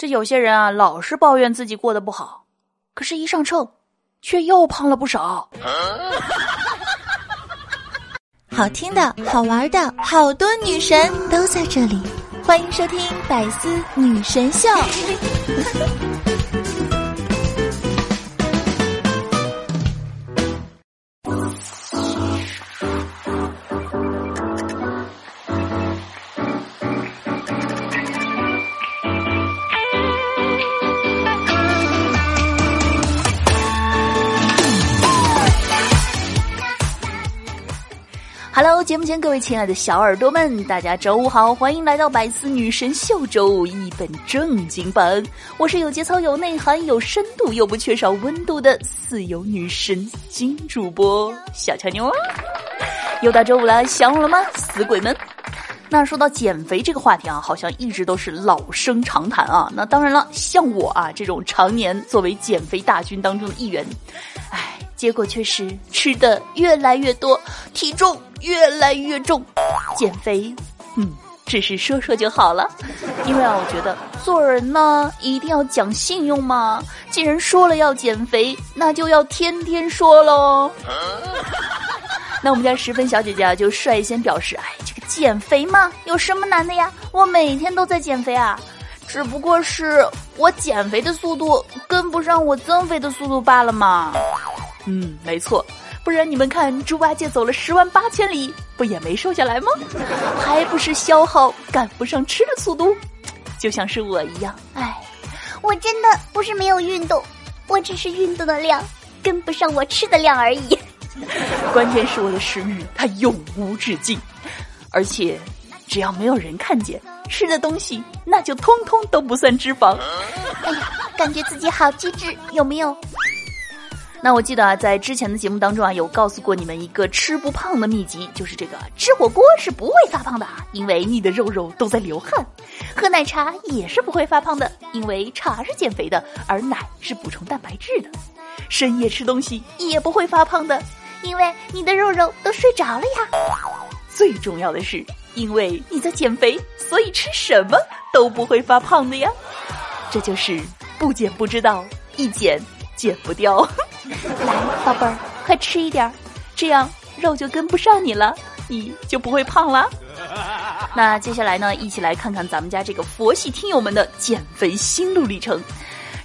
这有些人啊，老是抱怨自己过得不好，可是，一上秤，却又胖了不少。好听的、好玩的，好多女神都在这里，欢迎收听《百思女神秀》。节目前各位亲爱的小耳朵们，大家周五好，欢迎来到百思女神秀周五一本正经版。我是有节操、有内涵、有深度又不缺少温度的四有女神金主播小乔妞。又到周五了，想我了吗，死鬼们？那说到减肥这个话题啊，好像一直都是老生常谈啊。那当然了，像我啊这种常年作为减肥大军当中的一员，唉。结果却是吃的越来越多，体重越来越重。减肥，嗯，只是说说就好了。因为啊，我觉得做人呢一定要讲信用嘛。既然说了要减肥，那就要天天说喽。那我们家十分小姐姐啊，就率先表示：“哎，这个减肥嘛，有什么难的呀？我每天都在减肥啊，只不过是我减肥的速度跟不上我增肥的速度罢了嘛。”嗯，没错，不然你们看猪八戒走了十万八千里，不也没瘦下来吗？还不是消耗赶不上吃的速度，就像是我一样。哎，我真的不是没有运动，我只是运动的量跟不上我吃的量而已。关键是我的食欲它永无止境，而且只要没有人看见吃的东西，那就通通都不算脂肪。哎呀，感觉自己好机智，有没有？那我记得啊，在之前的节目当中啊，有告诉过你们一个吃不胖的秘籍，就是这个吃火锅是不会发胖的，因为你的肉肉都在流汗；喝奶茶也是不会发胖的，因为茶是减肥的，而奶是补充蛋白质的；深夜吃东西也不会发胖的，因为你的肉肉都睡着了呀。最重要的是，因为你在减肥，所以吃什么都不会发胖的呀。这就是不减不知道，一减减不掉。来，宝贝儿，快吃一点儿，这样肉就跟不上你了，你就不会胖了。那接下来呢，一起来看看咱们家这个佛系听友们的减肥心路历程。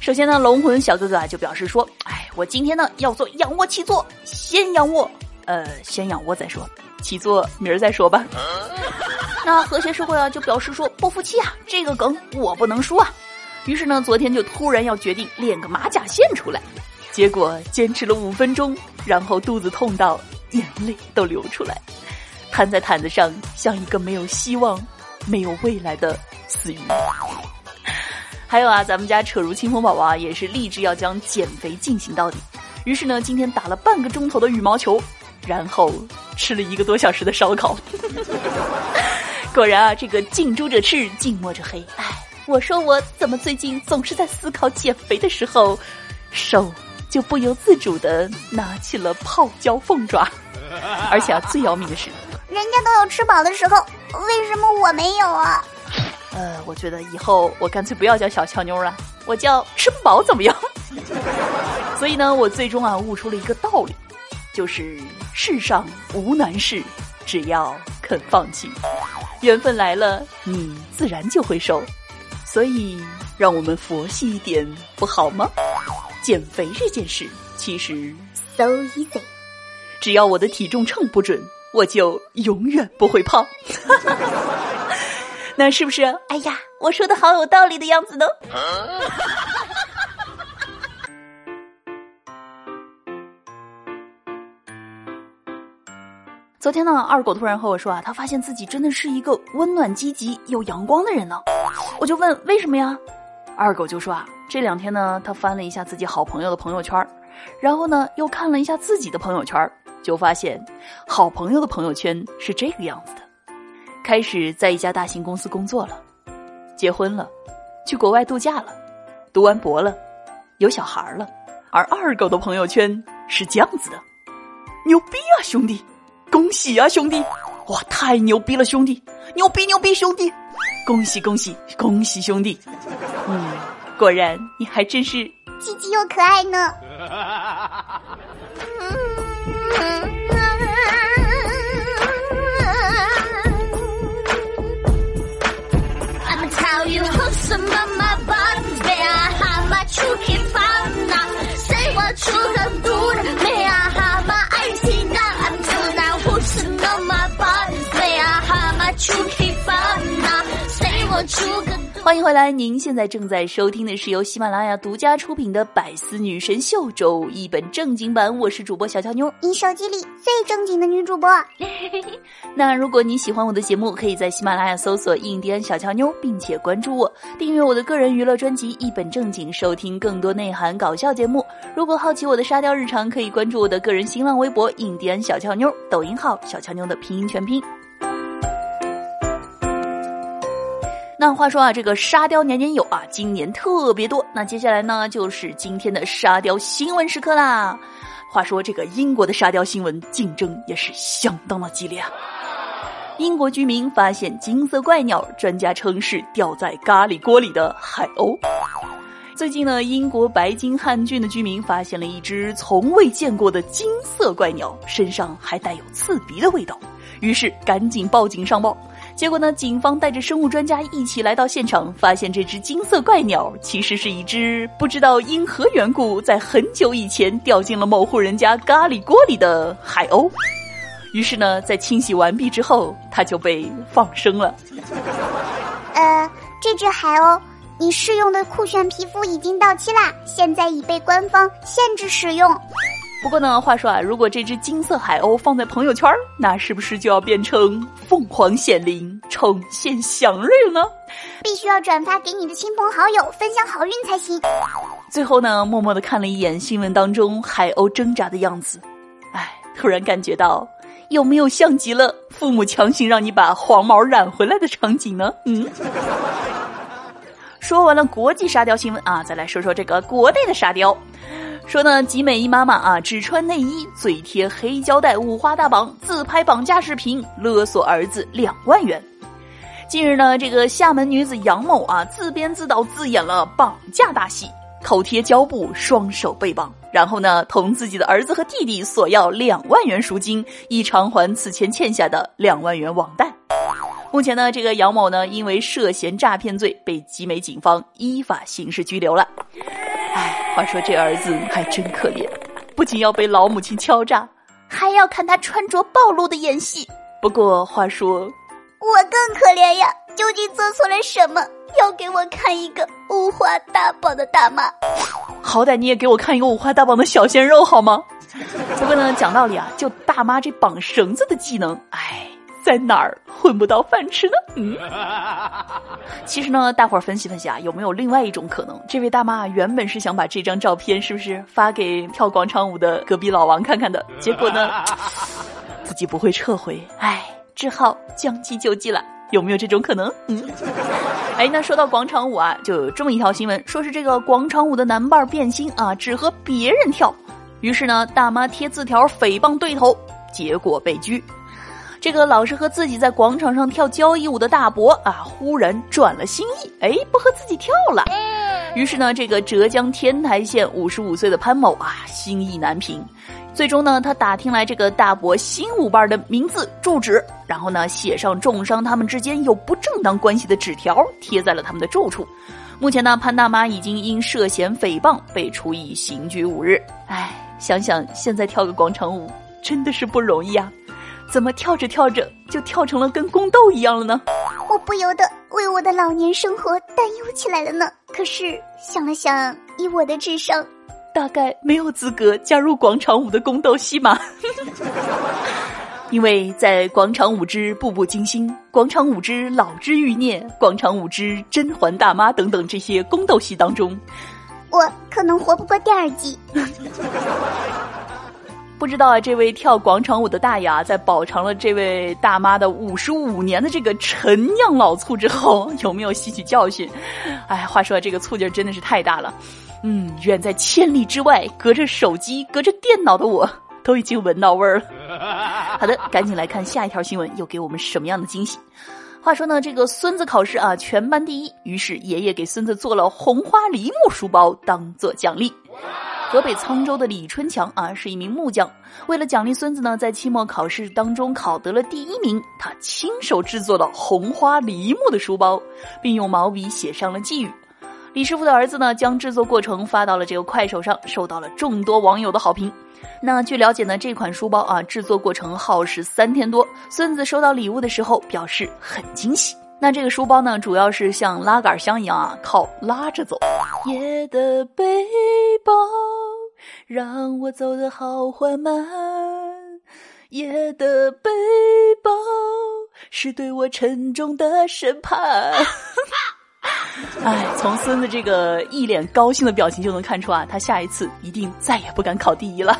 首先呢，龙魂小哥哥啊就表示说：“哎，我今天呢要做仰卧起坐，先仰卧，呃，先仰卧再说，起坐明儿再说吧。”那和谐社会啊就表示说：“不服气啊，这个梗我不能输啊。”于是呢，昨天就突然要决定练个马甲线出来。结果坚持了五分钟，然后肚子痛到眼泪都流出来，瘫在毯子上，像一个没有希望、没有未来的死鱼。还有啊，咱们家扯如清风宝宝啊，也是立志要将减肥进行到底。于是呢，今天打了半个钟头的羽毛球，然后吃了一个多小时的烧烤。果然啊，这个近朱者赤，近墨者黑。哎，我说我怎么最近总是在思考减肥的时候，手。就不由自主的拿起了泡椒凤爪，而且啊，最要命的是，人家都有吃饱的时候，为什么我没有啊？呃，我觉得以后我干脆不要叫小俏妞了，我叫吃不饱怎么样？所以呢，我最终啊悟出了一个道理，就是世上无难事，只要肯放弃，缘分来了，你自然就会瘦。所以，让我们佛系一点，不好吗？减肥这件事其实 so easy，只要我的体重秤不准，我就永远不会胖。那是不是？哎呀，我说的好有道理的样子呢。昨天呢，二狗突然和我说啊，他发现自己真的是一个温暖、积极、有阳光的人呢。我就问为什么呀？二狗就说啊。这两天呢，他翻了一下自己好朋友的朋友圈，然后呢，又看了一下自己的朋友圈，就发现好朋友的朋友圈是这个样子的：开始在一家大型公司工作了，结婚了，去国外度假了，读完博了，有小孩了。而二狗的朋友圈是这样子的：牛逼啊，兄弟！恭喜啊，兄弟！哇，太牛逼了，兄弟！牛逼牛逼，兄弟！恭喜恭喜恭喜兄弟！嗯，果然你还真是积极又可爱呢。欢迎回来！您现在正在收听的是由喜马拉雅独家出品的《百思女神秀》周一本正经版，我是主播小乔妞，你手机里最正经的女主播。那如果你喜欢我的节目，可以在喜马拉雅搜索“印第安小乔妞”，并且关注我，订阅我的个人娱乐专辑《一本正经》，收听更多内涵搞笑节目。如果好奇我的沙雕日常，可以关注我的个人新浪微博“印第安小乔妞”，抖音号“小乔妞”的拼音全拼。那话说啊，这个沙雕年年有啊，今年特别多。那接下来呢，就是今天的沙雕新闻时刻啦。话说这个英国的沙雕新闻竞争也是相当的激烈啊。英国居民发现金色怪鸟，专家称是掉在咖喱锅里的海鸥。最近呢，英国白金汉郡的居民发现了一只从未见过的金色怪鸟，身上还带有刺鼻的味道，于是赶紧报警上报。结果呢？警方带着生物专家一起来到现场，发现这只金色怪鸟其实是一只不知道因何缘故在很久以前掉进了某户人家咖喱锅里的海鸥。于是呢，在清洗完毕之后，它就被放生了。呃，这只海鸥，你试用的酷炫皮肤已经到期啦，现在已被官方限制使用。不过呢，话说啊，如果这只金色海鸥放在朋友圈那是不是就要变成凤凰显灵，重现祥瑞了呢？必须要转发给你的亲朋好友，分享好运才行。最后呢，默默的看了一眼新闻当中海鸥挣扎的样子，哎，突然感觉到有没有像极了父母强行让你把黄毛染回来的场景呢？嗯。说完了国际沙雕新闻啊，再来说说这个国内的沙雕。说呢，集美一妈妈啊，只穿内衣，嘴贴黑胶带，五花大绑，自拍绑架视频，勒索儿子两万元。近日呢，这个厦门女子杨某啊，自编自导自演了绑架大戏，口贴胶布，双手被绑，然后呢，同自己的儿子和弟弟索要两万元赎金，以偿还此前欠下的两万元网贷。目前呢，这个杨某呢，因为涉嫌诈骗罪，被集美警方依法刑事拘留了。哎，话说这儿子还真可怜，不仅要被老母亲敲诈，还要看他穿着暴露的演戏。不过话说，我更可怜呀！究竟做错了什么，要给我看一个五花大绑的大妈？好歹你也给我看一个五花大绑的小鲜肉好吗？不过呢，讲道理啊，就大妈这绑绳子的技能，哎。在哪儿混不到饭吃呢？嗯，其实呢，大伙儿分析分析啊，有没有另外一种可能？这位大妈原本是想把这张照片是不是发给跳广场舞的隔壁老王看看的？结果呢，自己不会撤回，哎，只好将计就计了。有没有这种可能？嗯，哎，那说到广场舞啊，就有这么一条新闻，说是这个广场舞的男伴变心啊，只和别人跳，于是呢，大妈贴字条诽谤对头，结果被拘。这个老是和自己在广场上跳交谊舞的大伯啊，忽然转了心意，哎，不和自己跳了。于是呢，这个浙江天台县五十五岁的潘某啊，心意难平。最终呢，他打听来这个大伯新舞伴的名字、住址，然后呢，写上重伤他们之间有不正当关系的纸条，贴在了他们的住处。目前呢，潘大妈已经因涉嫌诽谤被处以刑拘五日。哎，想想现在跳个广场舞真的是不容易啊。怎么跳着跳着就跳成了跟宫斗一样了呢？我不由得为我的老年生活担忧起来了呢。可是想了想，以我的智商，大概没有资格加入广场舞的宫斗戏码。因为在广场舞之步步惊心、广场舞之老之欲孽、广场舞之甄嬛大妈等等这些宫斗戏当中，我可能活不过第二季。不知道啊，这位跳广场舞的大爷啊，在饱尝了这位大妈的五十五年的这个陈酿老醋之后，有没有吸取教训？哎，话说这个醋劲真的是太大了，嗯，远在千里之外，隔着手机、隔着电脑的我，都已经闻到味儿了。好的，赶紧来看下一条新闻，又给我们什么样的惊喜？话说呢，这个孙子考试啊，全班第一，于是爷爷给孙子做了红花梨木书包当做奖励。河北沧州的李春强啊，是一名木匠，为了奖励孙子呢，在期末考试当中考得了第一名，他亲手制作了红花梨木的书包，并用毛笔写上了寄语。李师傅的儿子呢，将制作过程发到了这个快手上，受到了众多网友的好评。那据了解呢，这款书包啊，制作过程耗时三天多。孙子收到礼物的时候表示很惊喜。那这个书包呢，主要是像拉杆箱一样啊，靠拉着走。夜的背包让我走得好缓慢，夜的背包是对我沉重的审判。哎，从孙子这个一脸高兴的表情就能看出啊，他下一次一定再也不敢考第一了。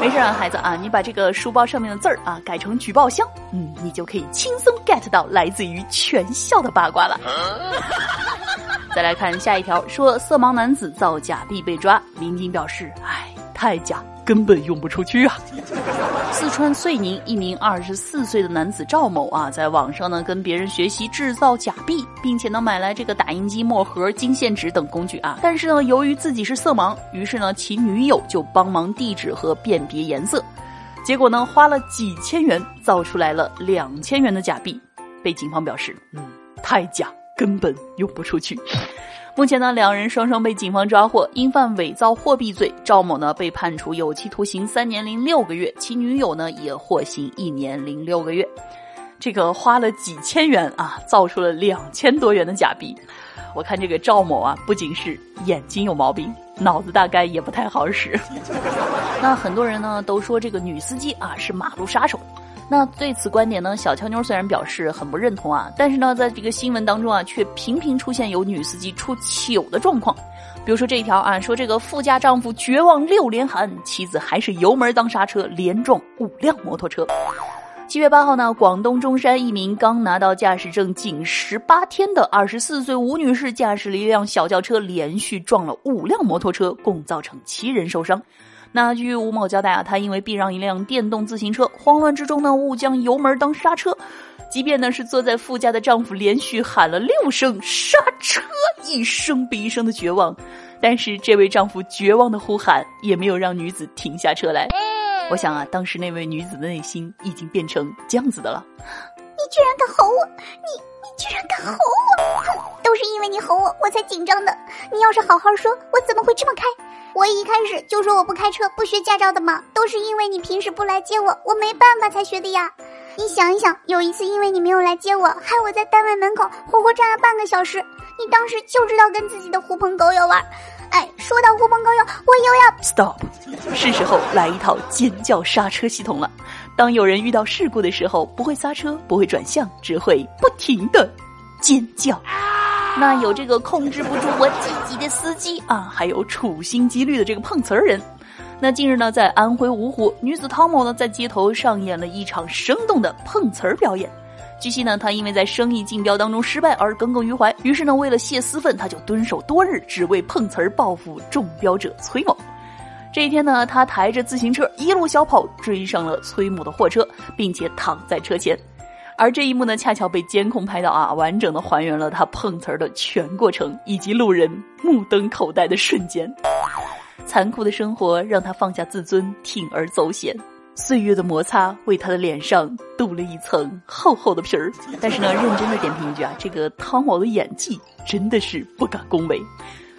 没事啊，孩子啊，你把这个书包上面的字儿啊改成举报箱，嗯，你就可以轻松 get 到来自于全校的八卦了。再来看下一条，说色盲男子造假币被抓，民警表示，哎，太假。根本用不出去啊！四川遂宁一名二十四岁的男子赵某啊，在网上呢跟别人学习制造假币，并且呢买来这个打印机、墨盒、金线纸等工具啊。但是呢，由于自己是色盲，于是呢其女友就帮忙递纸和辨别颜色，结果呢花了几千元造出来了两千元的假币，被警方表示，嗯，太假，根本用不出去。目前呢，两人双双被警方抓获，因犯伪造货币罪。赵某呢被判处有期徒刑三年零六个月，其女友呢也获刑一年零六个月。这个花了几千元啊，造出了两千多元的假币。我看这个赵某啊，不仅是眼睛有毛病，脑子大概也不太好使。那很多人呢都说这个女司机啊是马路杀手。那对此观点呢，小乔妞虽然表示很不认同啊，但是呢，在这个新闻当中啊，却频频出现有女司机出糗的状况。比如说这一条啊，说这个富家丈夫绝望六连喊，妻子还是油门当刹车，连撞五辆摩托车。七月八号呢，广东中山一名刚拿到驾驶证仅十八天的二十四岁吴女士，驾驶了一辆小轿车，连续撞了五辆摩托车，共造成七人受伤。那据吴某交代啊，他因为避让一辆电动自行车，慌乱之中呢误将油门当刹车，即便呢是坐在副驾的丈夫连续喊了六声刹车，一声比一声的绝望，但是这位丈夫绝望的呼喊也没有让女子停下车来。我想啊，当时那位女子的内心已经变成这样子的了：你居然敢吼我！你你居然敢吼我！都是因为你吼我，我才紧张的。你要是好好说，我怎么会这么开？我一开始就说我不开车、不学驾照的嘛，都是因为你平时不来接我，我没办法才学的呀。你想一想，有一次因为你没有来接我，害我在单位门口活活站了半个小时，你当时就知道跟自己的狐朋狗友玩。哎，说到狐朋狗友，我又要 stop，是时候来一套尖叫刹车系统了。当有人遇到事故的时候，不会刹车，不会转向，只会不停的尖叫。那有这个控制不住我自己的司机啊，还有处心积虑的这个碰瓷儿人。那近日呢，在安徽芜湖，女子汤某呢在街头上演了一场生动的碰瓷儿表演。据悉呢，她因为在生意竞标当中失败而耿耿于怀，于是呢，为了泄私愤，她就蹲守多日，只为碰瓷儿报复中标者崔某。这一天呢，她抬着自行车一路小跑追上了崔某的货车，并且躺在车前。而这一幕呢，恰巧被监控拍到啊，完整的还原了他碰瓷儿的全过程，以及路人目瞪口呆的瞬间。残酷的生活让他放下自尊，铤而走险。岁月的摩擦为他的脸上镀了一层厚厚的皮儿。但是呢，认真的点评一句啊，这个汤某的演技真的是不敢恭维。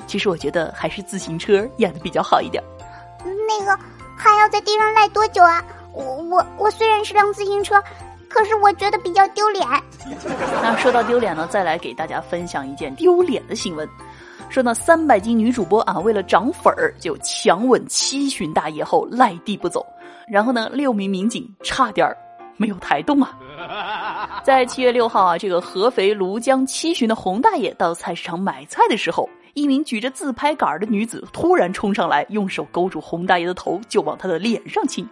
其实我觉得还是自行车演的比较好一点。那个还要在地上赖多久啊？我我我虽然是辆自行车。可是我觉得比较丢脸。那说到丢脸呢，再来给大家分享一件丢脸的新闻。说呢，三百斤女主播啊，为了涨粉儿，就强吻七旬大爷后赖地不走。然后呢，六名民警差点没有抬动啊。在七月六号啊，这个合肥庐江七旬的洪大爷到菜市场买菜的时候，一名举着自拍杆的女子突然冲上来，用手勾住洪大爷的头，就往他的脸上亲。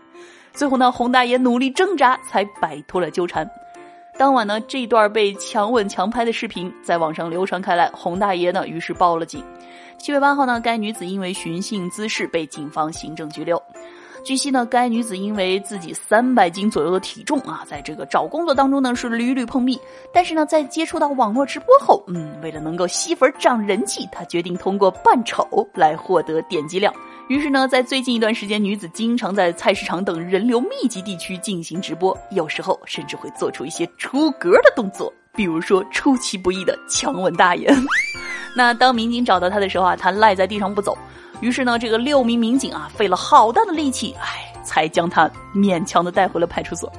最后呢，洪大爷努力挣扎，才摆脱了纠缠。当晚呢，这段被强吻强拍的视频在网上流传开来，洪大爷呢于是报了警。七月八号呢，该女子因为寻衅滋事被警方行政拘留。据悉呢，该女子因为自己三百斤左右的体重啊，在这个找工作当中呢是屡屡碰壁。但是呢，在接触到网络直播后，嗯，为了能够吸粉涨人气，她决定通过扮丑来获得点击量。于是呢，在最近一段时间，女子经常在菜市场等人流密集地区进行直播，有时候甚至会做出一些出格的动作，比如说出其不意的强吻大爷。那当民警找到她的时候啊，她赖在地上不走。于是呢，这个六名民警啊，费了好大的力气，哎，才将她勉强的带回了派出所。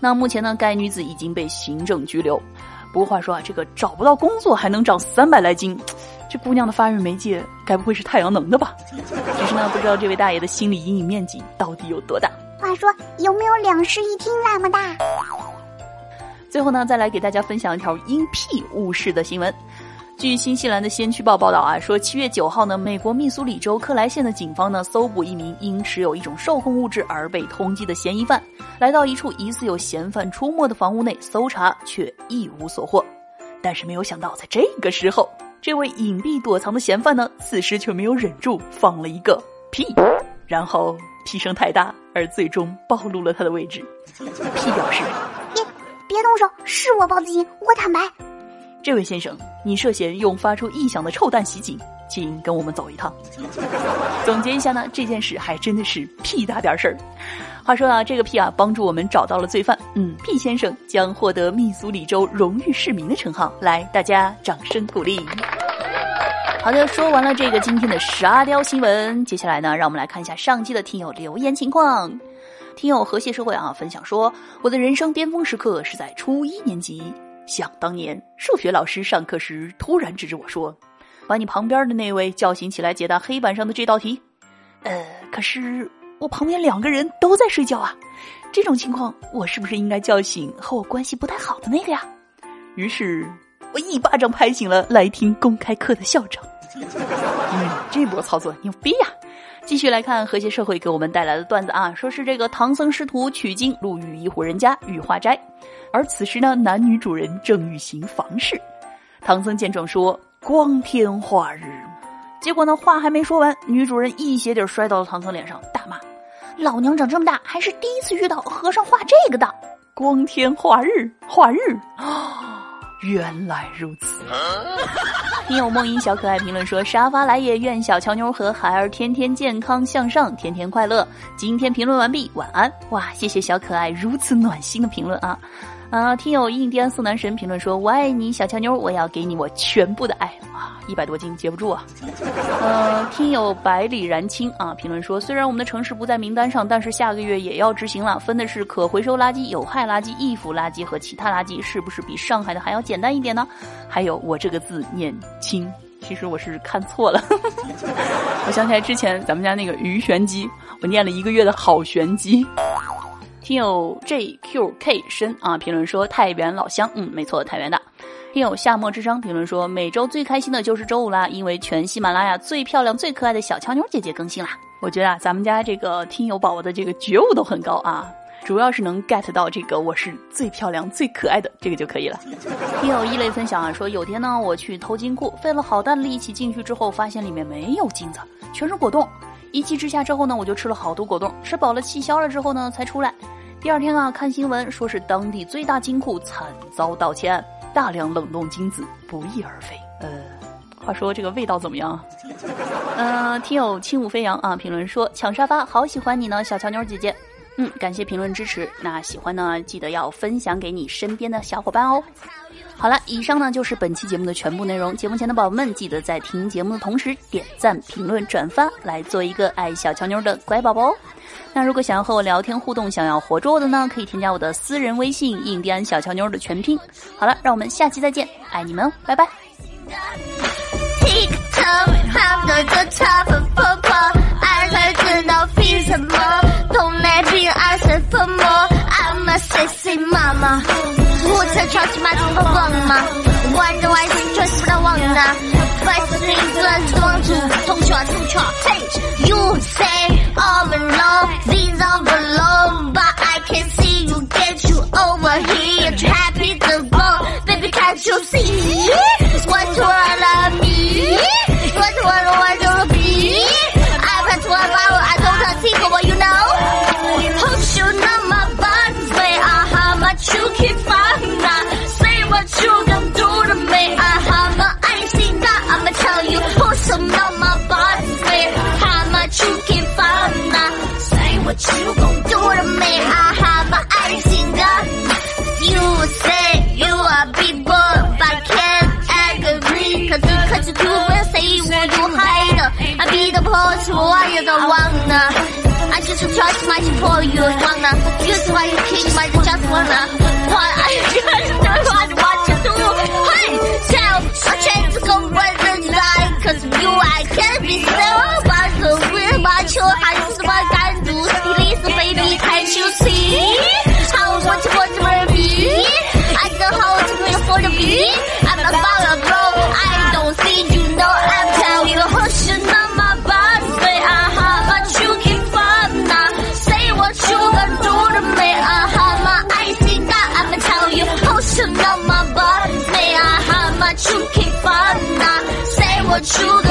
那目前呢，该女子已经被行政拘留。不过话说啊，这个找不到工作还能长三百来斤，这姑娘的发育媒介该不会是太阳能的吧？只是呢，不知道这位大爷的心理阴影面积到底有多大。话说，有没有两室一厅那么大？最后呢，再来给大家分享一条因屁误事的新闻。据新西兰的《先驱报》报道啊，说七月九号呢，美国密苏里州克莱县的警方呢搜捕一名因持有一种受控物质而被通缉的嫌疑犯，来到一处疑似有嫌犯出没的房屋内搜查，却一无所获。但是没有想到，在这个时候，这位隐蔽躲藏的嫌犯呢，此时却没有忍住放了一个屁，然后屁声太大，而最终暴露了他的位置。屁表示：别别动手，是我报的警，我坦白。这位先生，你涉嫌用发出异响的臭蛋袭警，请跟我们走一趟。总结一下呢，这件事还真的是屁大点事儿。话说啊，这个屁啊，帮助我们找到了罪犯。嗯，屁先生将获得密苏里州荣誉市民的称号。来，大家掌声鼓励。好的，说完了这个今天的沙雕新闻，接下来呢，让我们来看一下上期的听友留言情况。听友和谐社会啊，分享说，我的人生巅峰时刻是在初一年级。想当年，数学老师上课时突然指着我说：“把你旁边的那位叫醒起来，解答黑板上的这道题。”呃，可是我旁边两个人都在睡觉啊，这种情况我是不是应该叫醒和我关系不太好的那个呀？于是我一巴掌拍醒了来听公开课的校长。嗯，这波操作牛逼呀！继续来看和谐社会给我们带来的段子啊，说是这个唐僧师徒取经路遇一户人家玉化斋，而此时呢，男女主人正欲行房事。唐僧见状说：“光天化日。”结果呢，话还没说完，女主人一鞋底摔到了唐僧脸上，大骂：“老娘长这么大还是第一次遇到和尚画这个的！光天化日，化日啊！” 原来如此。听友梦音小可爱评论说：“沙发来也，愿小乔妞和孩儿天天健康向上，天天快乐。”今天评论完毕，晚安。哇，谢谢小可爱如此暖心的评论啊！啊，听友印第安送男神评论说：“我爱你，小乔妞，我要给你我全部的爱啊！一百多斤接不住啊。”呃，听友百里燃青啊评论说：“虽然我们的城市不在名单上，但是下个月也要执行了，分的是可回收垃圾、有害垃圾、易腐垃圾和其他垃圾，是不是比上海的还要简单一点呢？”还有我这个字念清，其实我是看错了。我想起来之前咱们家那个鱼玄机，我念了一个月的好玄机。听友 JQK 深啊评论说太原老乡，嗯，没错，太原的。听友夏末之殇评论说每周最开心的就是周五啦，因为全喜马拉雅最漂亮、最可爱的小乔妞姐姐更新啦。我觉得啊，咱们家这个听友宝宝的这个觉悟都很高啊，主要是能 get 到这个我是最漂亮、最可爱的这个就可以了。听友一类分享啊说有天呢我去偷金库，费了好大的力气进去之后，发现里面没有金子，全是果冻。一气之下之后呢，我就吃了好多果冻，吃饱了气消了之后呢，才出来。第二天啊，看新闻说是当地最大金库惨遭盗窃案，大量冷冻精子不翼而飞。呃，话说这个味道怎么样？呃，听友轻舞飞扬啊，评论说抢沙发，好喜欢你呢，小乔妞姐姐。嗯，感谢评论支持。那喜欢呢，记得要分享给你身边的小伙伴哦。好了，以上呢就是本期节目的全部内容。节目前的宝宝们，记得在听节目的同时点赞、评论、转发，来做一个爱小乔妞的乖宝宝哦。那如果想要和我聊天互动，想要活捉我的呢，可以添加我的私人微信“印第安小乔妞”的全拼。好了，让我们下期再见，爱你们，拜拜。着外星全是不能忘呐。白色的影子蓝色的王子，同学同学，Hey you say I'm in love, these are below, but I can see you get you over here, too happy to go, baby can't you see? poor to why you don't wanna. I just trust my poor you wanna. Use my king, my just wanna. Why I just Shoot. you